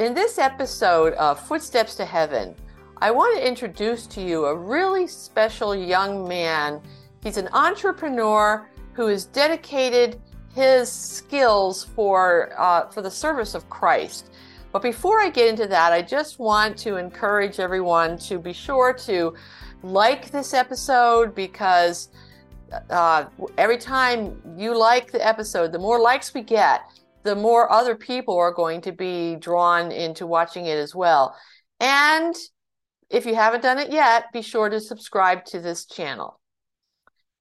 In this episode of Footsteps to Heaven, I want to introduce to you a really special young man. He's an entrepreneur who has dedicated his skills for uh, for the service of Christ. But before I get into that, I just want to encourage everyone to be sure to like this episode because uh, every time you like the episode, the more likes we get, the more other people are going to be drawn into watching it as well. And if you haven't done it yet, be sure to subscribe to this channel.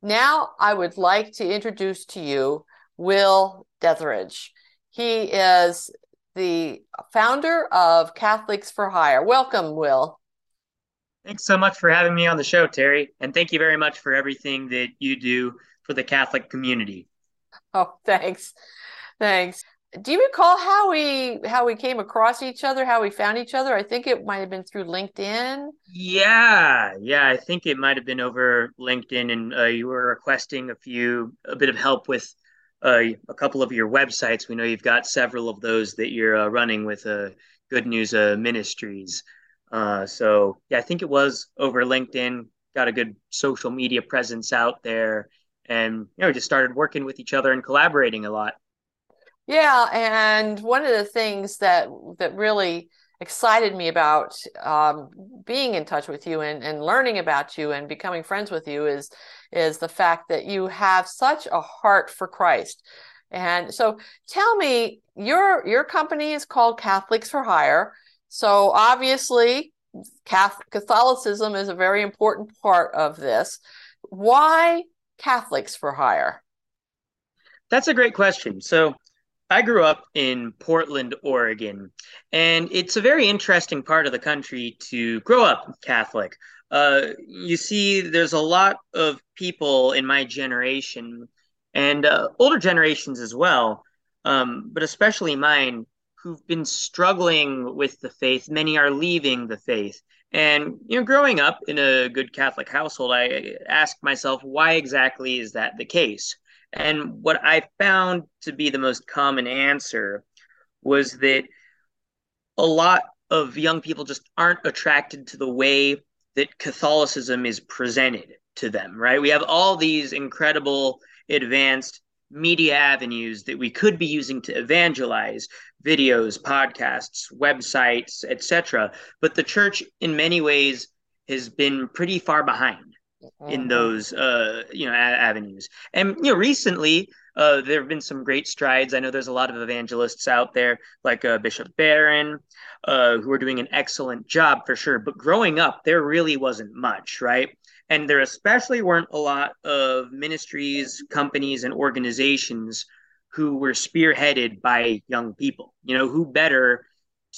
Now, I would like to introduce to you Will Deatherage. He is the founder of Catholics for Hire. Welcome, Will. Thanks so much for having me on the show, Terry. And thank you very much for everything that you do for the Catholic community. Oh, thanks. Thanks do you recall how we how we came across each other how we found each other? I think it might have been through linkedin. Yeah yeah i think it might have been over linkedin and uh, you were requesting a few a bit of help with uh, a couple of your websites. We know you've got several of those that you're uh, running with uh, good news uh, ministries. Uh, so yeah i think it was over linkedin got a good social media presence out there and you know we just started working with each other and collaborating a lot yeah, and one of the things that that really excited me about um, being in touch with you and, and learning about you and becoming friends with you is is the fact that you have such a heart for Christ. And so, tell me, your your company is called Catholics for Hire. So obviously, Catholicism is a very important part of this. Why Catholics for Hire? That's a great question. So I grew up in Portland, Oregon, and it's a very interesting part of the country to grow up Catholic. Uh, you see, there's a lot of people in my generation and uh, older generations as well, um, but especially mine, who've been struggling with the faith. Many are leaving the faith. And, you know, growing up in a good Catholic household, I asked myself, why exactly is that the case? And what I found to be the most common answer was that a lot of young people just aren't attracted to the way that Catholicism is presented to them, right? We have all these incredible advanced media avenues that we could be using to evangelize videos podcasts websites etc but the church in many ways has been pretty far behind in mm-hmm. those uh, you know a- avenues. And you know, recently uh, there have been some great strides. I know there's a lot of evangelists out there, like uh, Bishop Barron, uh, who are doing an excellent job for sure. But growing up, there really wasn't much, right? And there especially weren't a lot of ministries, companies, and organizations who were spearheaded by young people. You know, who better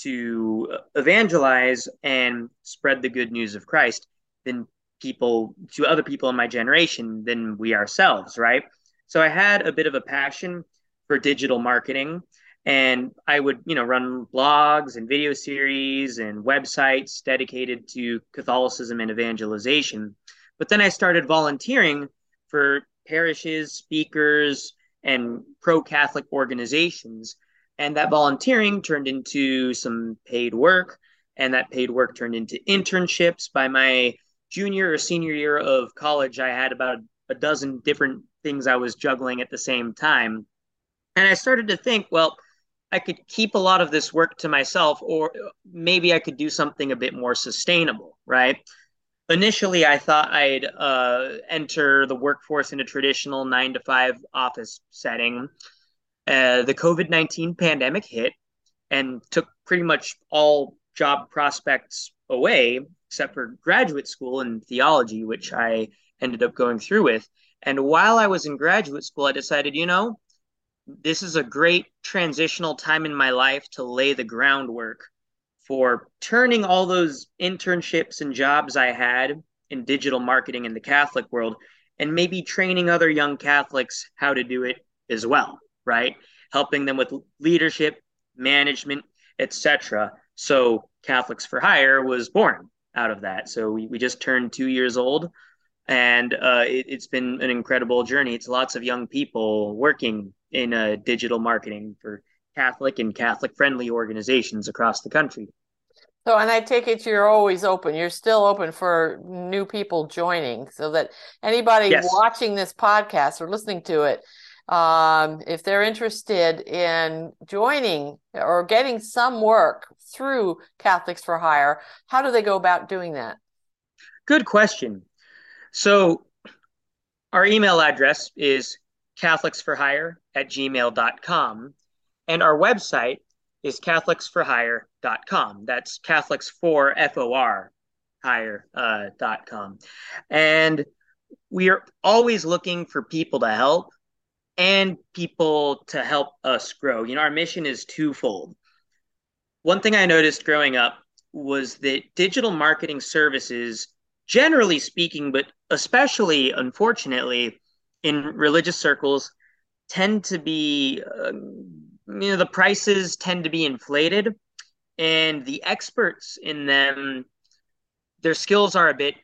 to evangelize and spread the good news of Christ than people to other people in my generation than we ourselves, right? So I had a bit of a passion for digital marketing and I would, you know, run blogs and video series and websites dedicated to Catholicism and evangelization. But then I started volunteering for parishes, speakers, and pro Catholic organizations. And that volunteering turned into some paid work. And that paid work turned into internships by my junior or senior year of college, I had about a dozen different things I was juggling at the same time. And I started to think, well, I could keep a lot of this work to myself, or maybe I could do something a bit more sustainable, right? Initially, I thought I'd uh, enter the workforce in a traditional nine to five office setting. Uh, the COVID 19 pandemic hit and took pretty much all job prospects away except for graduate school in theology, which I ended up going through with. And while I was in graduate school, I decided, you know, this is a great transitional time in my life to lay the groundwork for turning all those internships and jobs I had in digital marketing in the Catholic world and maybe training other young Catholics how to do it as well, right? Helping them with leadership, management, etc. So Catholics for Hire was born out of that. So we, we just turned two years old and uh, it, has been an incredible journey. It's lots of young people working in uh, digital marketing for Catholic and Catholic friendly organizations across the country. So, and I take it you're always open. You're still open for new people joining, so that anybody yes. watching this podcast or listening to it, um, if they're interested in joining or getting some work through Catholics for Hire, how do they go about doing that? Good question. So, our email address is catholicsforhire at gmail.com, and our website is catholicsforhire.com. That's Catholics for F O R hire.com. Uh, and we are always looking for people to help and people to help us grow. You know, our mission is twofold. One thing I noticed growing up was that digital marketing services, generally speaking, but especially unfortunately in religious circles, tend to be, uh, you know, the prices tend to be inflated, and the experts in them, their skills are a bit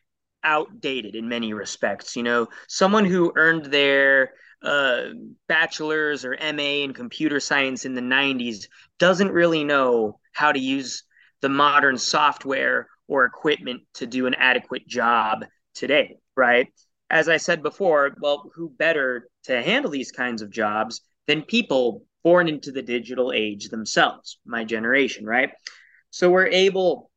outdated in many respects. You know, someone who earned their uh, bachelor's or MA in computer science in the 90s doesn't really know how to use the modern software or equipment to do an adequate job today, right? As I said before, well, who better to handle these kinds of jobs than people born into the digital age themselves, my generation, right? So we're able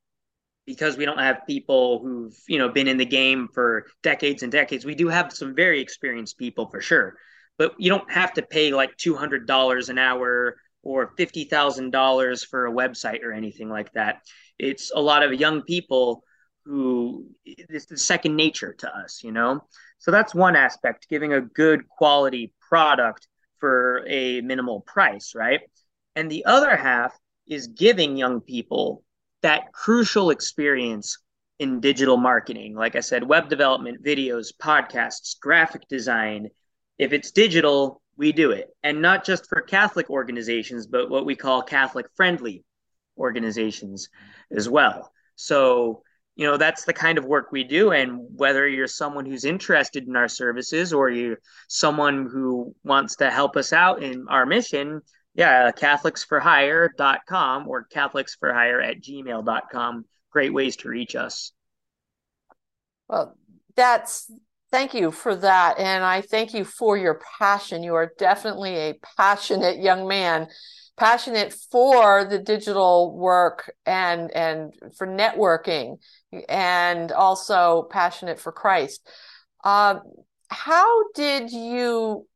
because we don't have people who've you know been in the game for decades and decades we do have some very experienced people for sure but you don't have to pay like $200 an hour or $50,000 for a website or anything like that. It's a lot of young people who it's the second nature to us, you know? So that's one aspect, giving a good quality product for a minimal price, right? And the other half is giving young people that crucial experience in digital marketing. Like I said, web development, videos, podcasts, graphic design, if it's digital, we do it. And not just for Catholic organizations, but what we call Catholic friendly organizations as well. So, you know, that's the kind of work we do. And whether you're someone who's interested in our services or you're someone who wants to help us out in our mission, yeah, catholicsforhire.com or catholicsforhire at gmail.com. Great ways to reach us. Well, that's Thank you for that. And I thank you for your passion. You are definitely a passionate young man, passionate for the digital work and, and for networking, and also passionate for Christ. Uh, how did you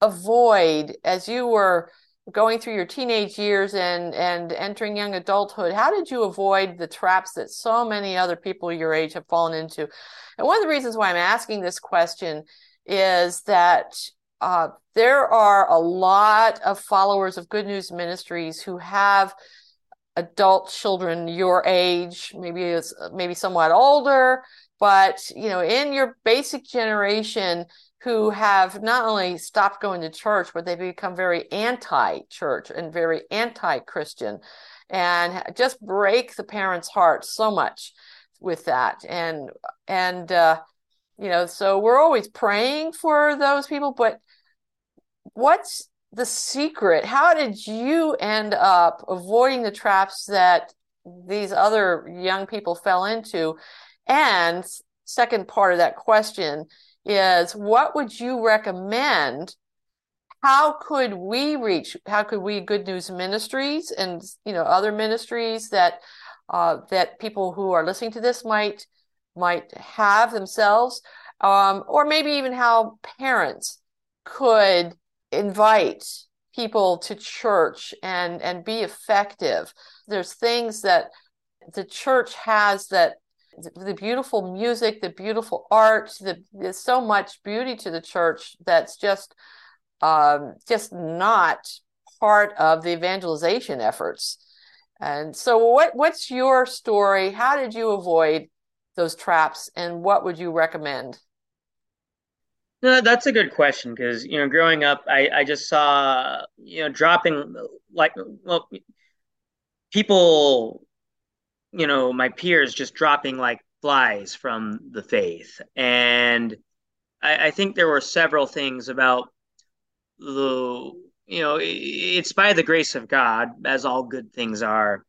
avoid, as you were going through your teenage years and and entering young adulthood how did you avoid the traps that so many other people your age have fallen into? And one of the reasons why i'm asking this question is that uh, there are a lot of followers of good news ministries who have adult children your age maybe it's maybe somewhat older but you know in your basic generation who have not only stopped going to church, but they've become very anti church and very anti Christian and just break the parents' hearts so much with that. And, and, uh, you know, so we're always praying for those people, but what's the secret? How did you end up avoiding the traps that these other young people fell into? And second part of that question is what would you recommend? How could we reach how could we good news ministries and you know other ministries that uh, that people who are listening to this might might have themselves um, or maybe even how parents could invite people to church and and be effective? There's things that the church has that the beautiful music, the beautiful art, the, there's so much beauty to the church that's just um, just not part of the evangelization efforts. And so, what what's your story? How did you avoid those traps, and what would you recommend? No, that's a good question because you know, growing up, I I just saw you know dropping like well people you know my peers just dropping like flies from the faith, and I, I think there were several things about the you know it's by the grace of God, as all good things are,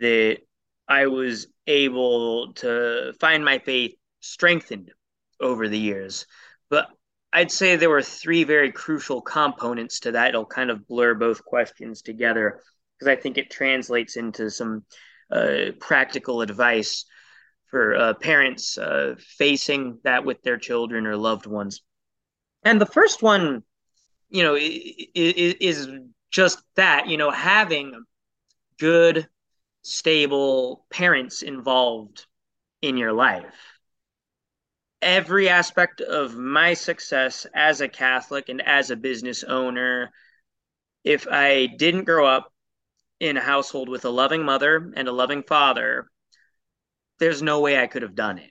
that I was able to find my faith strengthened over the years. But I'd say there were three very crucial components to that. It'll kind of blur both questions together because I think it translates into some practical advice for uh, parents uh, facing that with their children or loved ones. And the first one, you know, is just that, you know, having good stable parents involved in your life. Every aspect of my success as a Catholic and as a business owner, if I didn't grow up in a household with a loving mother and a loving father, there's no way I could have done it.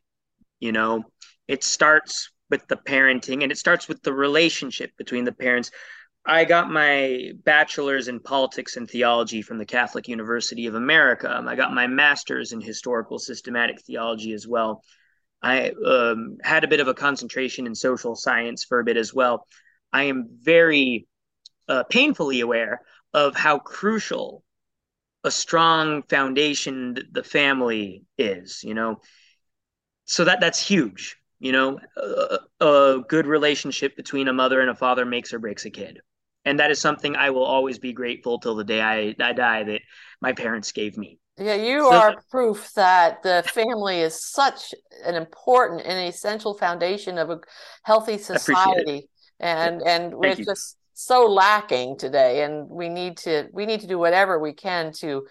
You know, it starts with the parenting and it starts with the relationship between the parents. I got my bachelor's in politics and theology from the Catholic University of America. I got my master's in historical systematic theology as well. I um, had a bit of a concentration in social science for a bit as well. I am very uh, painfully aware of how crucial a strong foundation that the family is. You know, so that that's huge. You know, a, a good relationship between a mother and a father makes or breaks a kid and that is something I will always be grateful till the day I, I die that my parents gave me. Yeah, you so, are proof that the family is such an important and essential foundation of a healthy society, and and we're just so lacking today. And we need to we need to do whatever we can to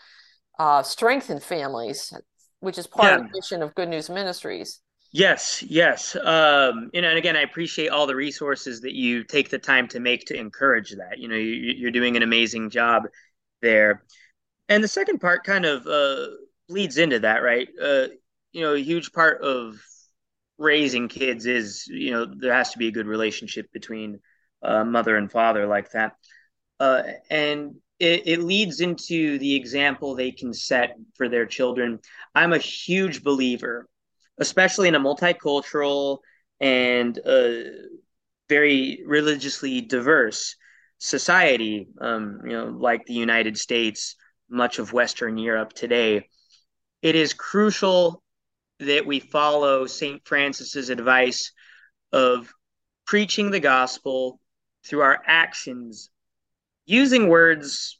uh, strengthen families, which is part yeah. of the mission of Good News Ministries. Yes, yes. Um, you know and again, I appreciate all the resources that you take the time to make to encourage that. You know, you, you're doing an amazing job there. And the second part kind of uh, leads into that, right? Uh, you know, a huge part of raising kids is, you know, there has to be a good relationship between uh, mother and father like that. Uh, and it, it leads into the example they can set for their children. I'm a huge believer especially in a multicultural and uh, very religiously diverse society, um, you know, like the United States, much of Western Europe today, it is crucial that we follow St. Francis's advice of preaching the gospel through our actions, using words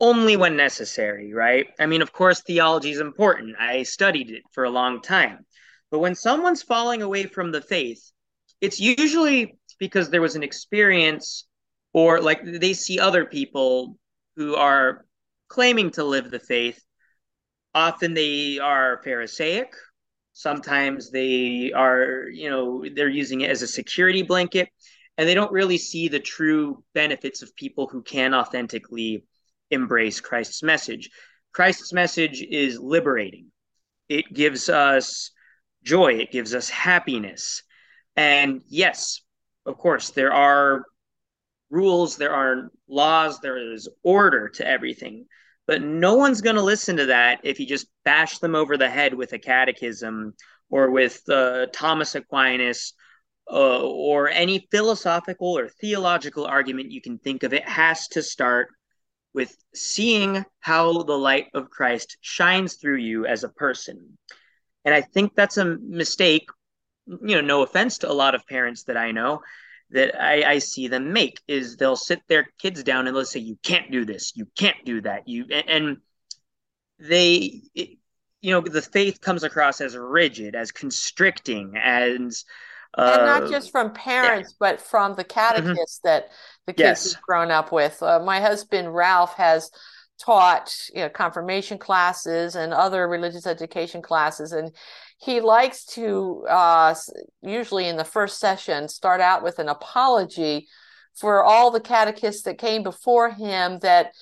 only when necessary, right? I mean, of course, theology is important. I studied it for a long time. But when someone's falling away from the faith, it's usually because there was an experience or like they see other people who are claiming to live the faith. Often they are Pharisaic. Sometimes they are, you know, they're using it as a security blanket and they don't really see the true benefits of people who can authentically embrace Christ's message. Christ's message is liberating. It gives us joy, it gives us happiness. And yes, of course, there are rules, there are laws, there is order to everything. But no one's going to listen to that if you just bash them over the head with a catechism or with uh, Thomas Aquinas uh, or any philosophical or theological argument you can think of. It has to start with seeing how the light of Christ shines through you as a person. And I think that's a mistake, you know, no offense to a lot of parents that I know that I, I see them make is they'll sit their kids down and they'll say, you can't do this, you can't do that. You, and they, it, you know, the faith comes across as rigid, as constricting, as, and not just from parents, yeah. but from the catechists mm-hmm. that the kids yes. have grown up with. Uh, my husband Ralph has taught you know, confirmation classes and other religious education classes, and he likes to uh, usually in the first session start out with an apology for all the catechists that came before him that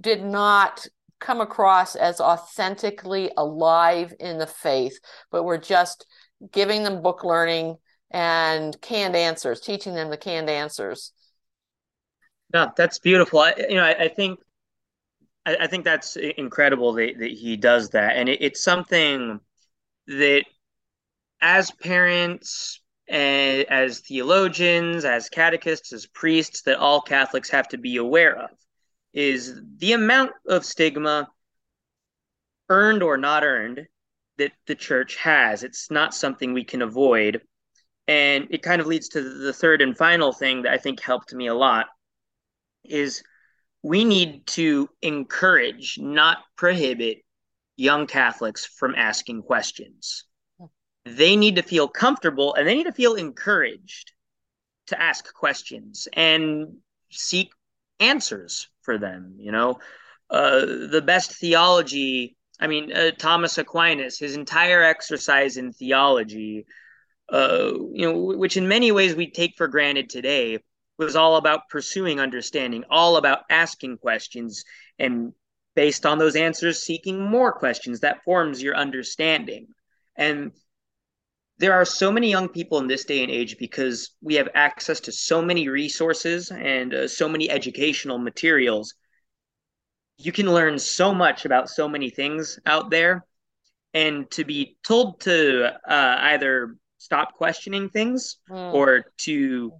did not come across as authentically alive in the faith, but we're just giving them book learning and canned answers, teaching them the canned answers. No, that's beautiful. I, you know, I, I think I, I, think that's incredible that, that he does that, and it, it's something that as parents, and as theologians, as catechists, as priests, that all Catholics have to be aware of is the amount of stigma, earned or not earned, that the church has. It's not something we can avoid. And it kind of leads to the third and final thing that I think helped me a lot is we need to encourage, not prohibit young Catholics from asking questions. They need to feel comfortable and they need to feel encouraged to ask questions and seek answers for them. You know, uh, the best theology. I mean, uh, Thomas Aquinas, his entire exercise in theology, uh, you know, which in many ways we take for granted today, was all about pursuing understanding, all about asking questions, and based on those answers, seeking more questions. That forms your understanding. And there are so many young people in this day and age because we have access to so many resources and uh, so many educational materials. You can learn so much about so many things out there. And to be told to uh, either stop questioning things mm. or to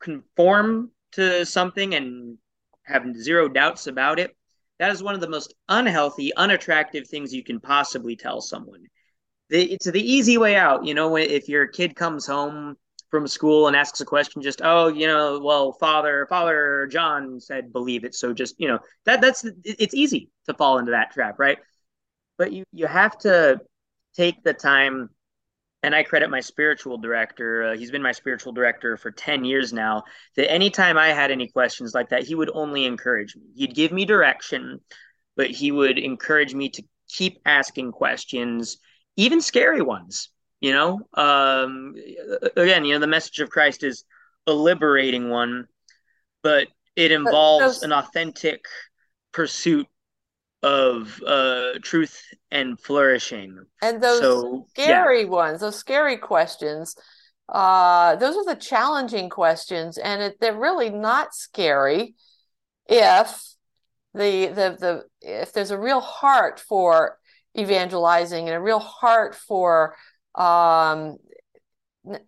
conform to something and have zero doubts about it, that is one of the most unhealthy, unattractive things you can possibly tell someone the, it's the easy way out. You know, if your kid comes home from school and asks a question, just oh, you know, well, Father Father John said believe it, so just you know that that's it's easy to fall into that trap, right? But you you have to take the time and I credit my spiritual director. Uh, he's been my spiritual director for 10 years now. That anytime I had any questions like that, he would only encourage me. He'd give me direction, but he would encourage me to keep asking questions even scary ones. You know, um, again, you know, the message of Christ is a liberating one, but it involves those... an authentic pursuit of uh, truth and flourishing. And those so, scary yeah. ones, those scary questions, uh, those are the challenging questions, and it, they're really not scary if the the the if there's a real heart for evangelizing and a real heart for um,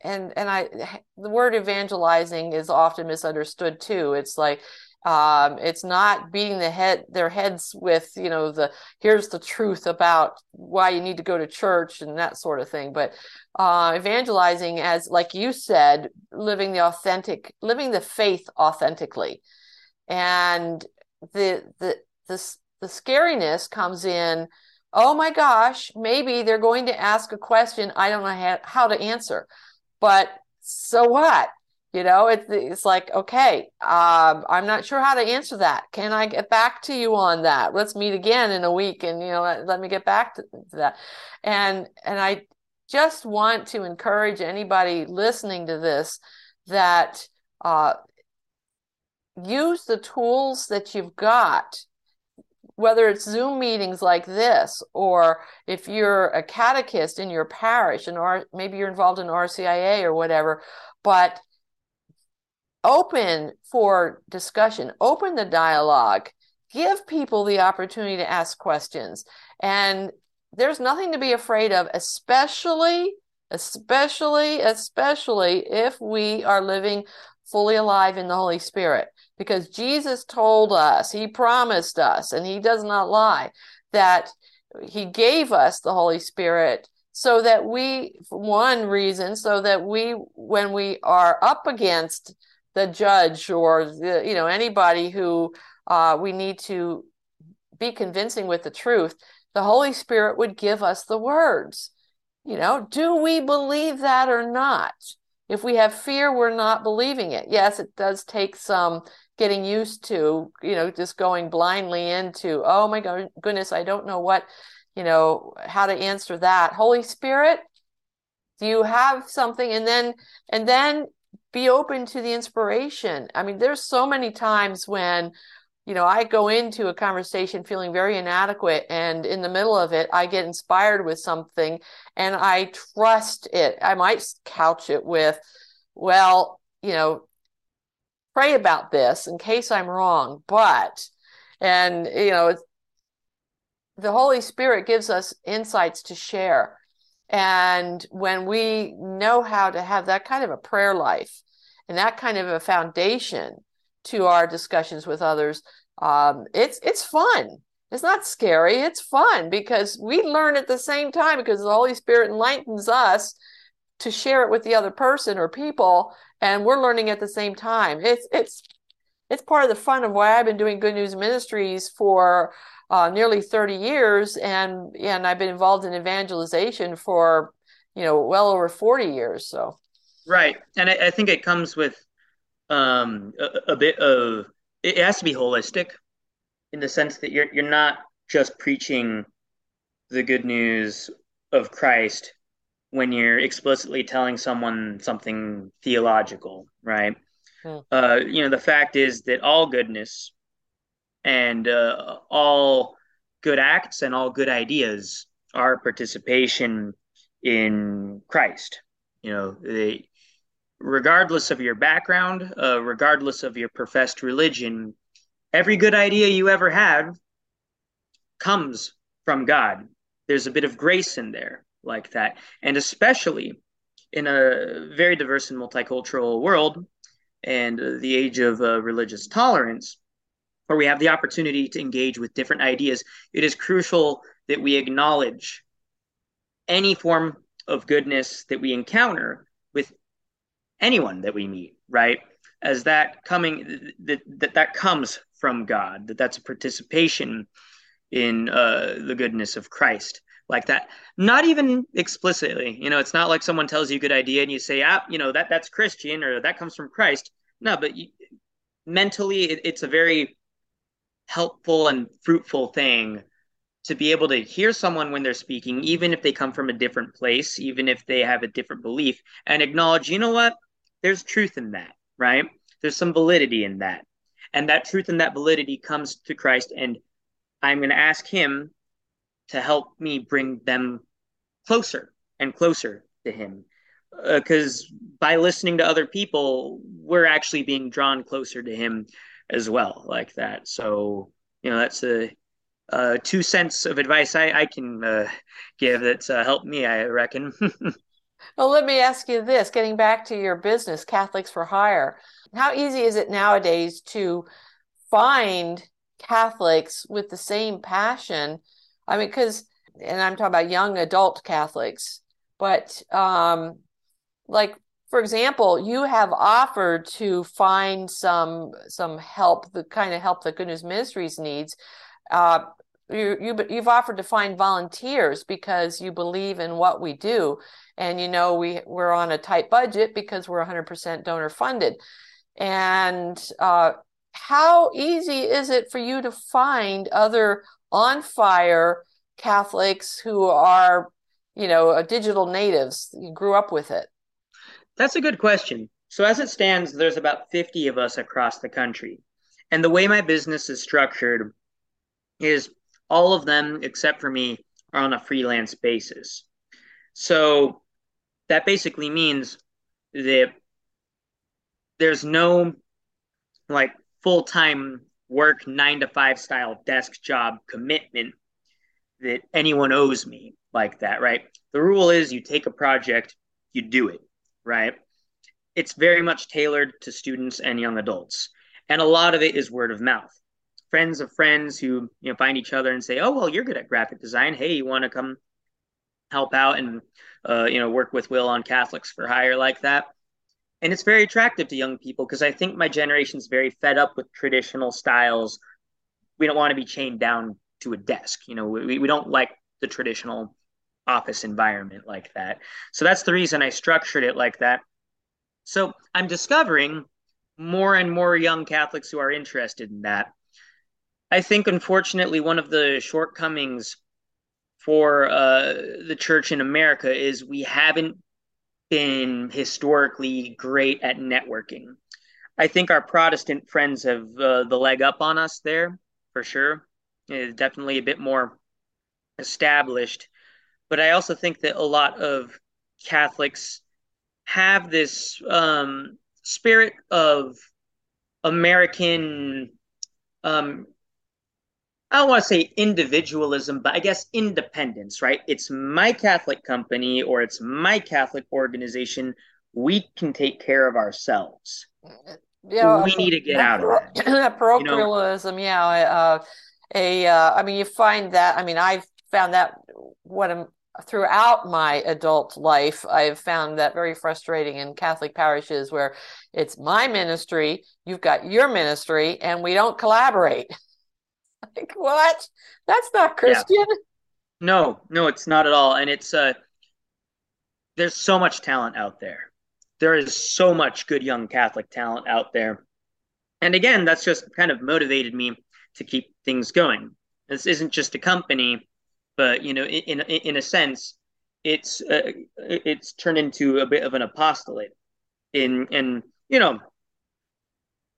and and I the word evangelizing is often misunderstood too. It's like um, it's not beating the head their heads with you know the here's the truth about why you need to go to church and that sort of thing. But uh, evangelizing as like you said, living the authentic, living the faith authentically, and the the the the scariness comes in oh my gosh, maybe they're going to ask a question I don't know how, to answer. But so what? You know, it, it's like, okay, um, I'm not sure how to answer that. Can I get back to you on that? Let's meet again in a week and, you know, let, let me get back to, to that. And, and I just want to encourage anybody listening to this that, uh, use the tools that you've got whether it's Zoom meetings like this, or if you're a catechist in your parish, and or maybe you're involved in RCIA or whatever, but open for discussion, open the dialogue, give people the opportunity to ask questions. And there's nothing to be afraid of, especially, especially, especially if we are living fully alive in the Holy Spirit because Jesus told us, he promised us, and he does not lie, that he gave us the Holy Spirit so that we, one reason, so that we, when we are up against the judge or the, you know anybody who uh, we need to be convincing with the truth, the Holy Spirit would give us the words. You know, do we believe that or not? If we have fear, we're not believing it. Yes, it does take some getting used to, you know, just going blindly into, oh my goodness, I don't know what, you know, how to answer that. Holy Spirit, do you have something? And then, and then be open to the inspiration. I mean, there's so many times when you know, I go into a conversation feeling very inadequate, and in the middle of it, I get inspired with something and I trust it. I might couch it with, well, you know, pray about this in case I'm wrong, but, and, you know, the Holy Spirit gives us insights to share. And when we know how to have that kind of a prayer life and that kind of a foundation to our discussions with others, um, it's it's fun. It's not scary. It's fun because we learn at the same time because the Holy Spirit enlightens us to share it with the other person or people, and we're learning at the same time. It's it's it's part of the fun of why I've been doing Good News Ministries for uh, nearly 30 years, and and I've been involved in evangelization for you know well over 40 years. So right, and I, I think it comes with um, a, a bit of it has to be holistic in the sense that you're you're not just preaching the good news of Christ when you're explicitly telling someone something theological, right? Hmm. Uh, you know, the fact is that all goodness and uh, all good acts and all good ideas are participation in Christ. You know, they, regardless of your background, uh, regardless of your professed religion, every good idea you ever had comes from God. There's a bit of grace in there like that. And especially in a very diverse and multicultural world and the age of uh, religious tolerance, where we have the opportunity to engage with different ideas, it is crucial that we acknowledge any form of goodness that we encounter anyone that we meet, right? As that coming that that, that comes from God, that that's a participation in uh, the goodness of Christ like that. Not even explicitly. You know, it's not like someone tells you a good idea and you say, ah, you know, that that's Christian or that comes from Christ. No, but you, mentally, it, it's a very helpful and fruitful thing to be able to hear someone when they're speaking, even if they come from a different place, even if they have a different belief, and acknowledge, you know what, there's truth in that, right? There's some validity in that. And that truth and that validity comes to Christ. And I'm going to ask him to help me bring them closer and closer to him because uh, by listening to other people we're actually being drawn closer to him as well like that so you know that's a uh, two cents of advice I, I can uh, give that's uh, helped me, I reckon. well, let me ask you this getting back to your business, Catholics for Hire, how easy is it nowadays to find Catholics with the same passion I mean, because, and I'm talking about young adult Catholics, but um, like for example, you have offered to find some some help, the kind of help that Good News Ministries needs. Uh, you, you you've offered to find volunteers because you believe in what we do, and you know we we're on a tight budget because we're 100% donor funded. And uh, how easy is it for you to find other on fire Catholics who are, you know, digital natives, you grew up with it? That's a good question. So, as it stands, there's about 50 of us across the country. And the way my business is structured is all of them, except for me, are on a freelance basis. So, that basically means that there's no like full time work nine to five style desk job commitment that anyone owes me like that, right? The rule is you take a project, you do it, right? It's very much tailored to students and young adults. And a lot of it is word of mouth. Friends of friends who, you know, find each other and say, "Oh, well, you're good at graphic design. Hey, you want to come help out and uh, you know, work with Will on Catholics for Hire like that?" and it's very attractive to young people because I think my generation's very fed up with traditional styles. We don't want to be chained down to a desk. You know, we, we don't like the traditional office environment like that. So that's the reason I structured it like that. So I'm discovering more and more young Catholics who are interested in that. I think, unfortunately, one of the shortcomings for uh, the church in America is we haven't been historically great at networking. I think our Protestant friends have uh, the leg up on us there for sure. It's definitely a bit more established. But I also think that a lot of Catholics have this um, spirit of American, um, I don't want to say individualism, but I guess independence, right? It's my Catholic company or it's my Catholic organization. We can take care of ourselves. Yeah, we need to get out of that. Parochialism, you know? yeah. Uh, a, uh, I mean, you find that. I mean, I've found that what I'm throughout my adult life, I've found that very frustrating in Catholic parishes where it's my ministry, you've got your ministry, and we don't collaborate. like, what? That's not Christian. Yeah. No, no, it's not at all. And it's, uh, there's so much talent out there. There is so much good young Catholic talent out there. And again, that's just kind of motivated me to keep things going. This isn't just a company but you know, in in, in a sense, it's uh, it's turned into a bit of an apostolate. In and you know,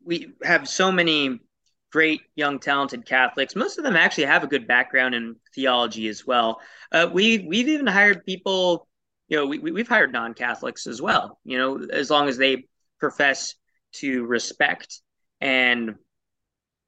we have so many great young talented Catholics. Most of them actually have a good background in theology as well. Uh, we we've even hired people. You know, we we've hired non Catholics as well. You know, as long as they profess to respect and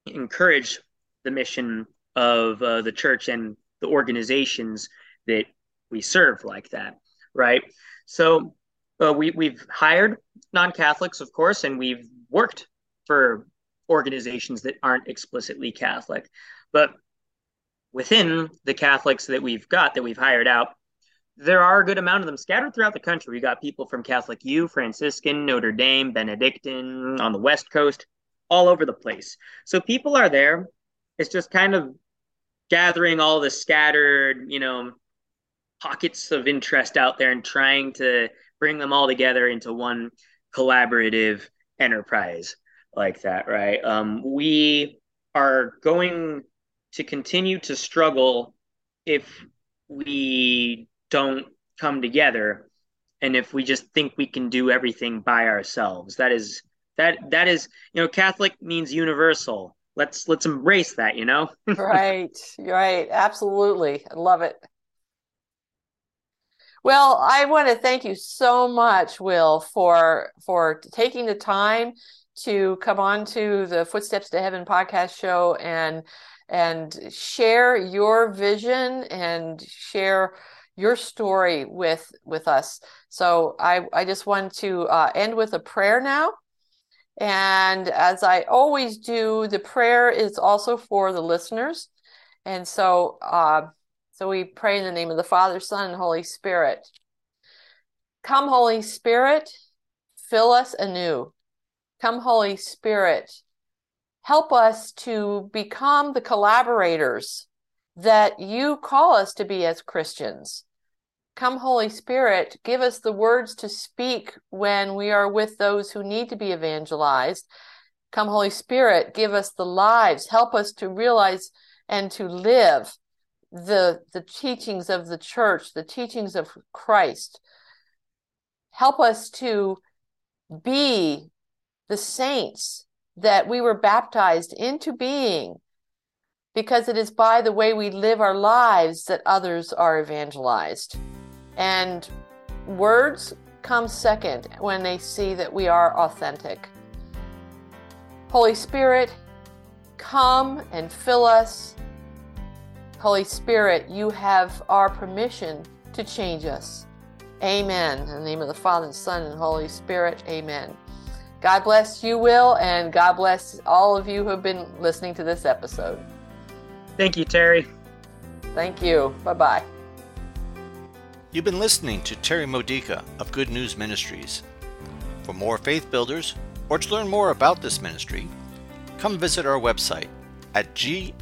encourage the mission of uh, the church and the organizations that we serve like that, right? So uh, we we've hired non-Catholics, of course, and we've worked for organizations that aren't explicitly Catholic, but within the Catholics that we've got that we've hired out, there are a good amount of them scattered throughout the country. We got people from Catholic U, Franciscan, Notre Dame, Benedictine, on the West Coast, all over the place. So people are there. It's just kind of gathering all the scattered, you know, pockets of interest out there and trying to bring them all together into one collaborative enterprise like that, right? Um, we are going to continue to struggle if we don't come together and if we just think we can do everything by ourselves. That is that that is, you know, Catholic means universal. Let's let's embrace that you know? Right right. Absolutely. I love it. Well i want to thank you so much will for for taking the time to come on to the footsteps to heaven podcast show and and share your vision and share your story with with us so i i just want to uh, end with a prayer now and as I always do, the prayer is also for the listeners. And so, uh, so we pray in the name of the Father, Son, and Holy Spirit. Come, Holy Spirit, fill us anew. Come, Holy Spirit, help us to become the collaborators that you call us to be as Christians. Come, Holy Spirit, give us the words to speak when we are with those who need to be evangelized. Come, Holy Spirit, give us the lives. Help us to realize and to live the, the teachings of the church, the teachings of Christ. Help us to be the saints that we were baptized into being because it is by the way we live our lives that others are evangelized. And words come second when they see that we are authentic. Holy Spirit, come and fill us. Holy Spirit, you have our permission to change us. Amen. In the name of the Father, and Son, and Holy Spirit, amen. God bless you, Will, and God bless all of you who have been listening to this episode. Thank you, Terry. Thank you. Bye bye. You've been listening to Terry Modica of Good News Ministries. For more faith builders, or to learn more about this ministry, come visit our website at gnm.org.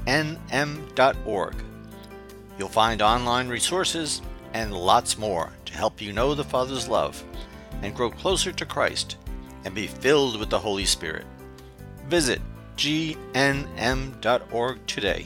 You'll find online resources and lots more to help you know the Father's love and grow closer to Christ and be filled with the Holy Spirit. Visit gnm.org today.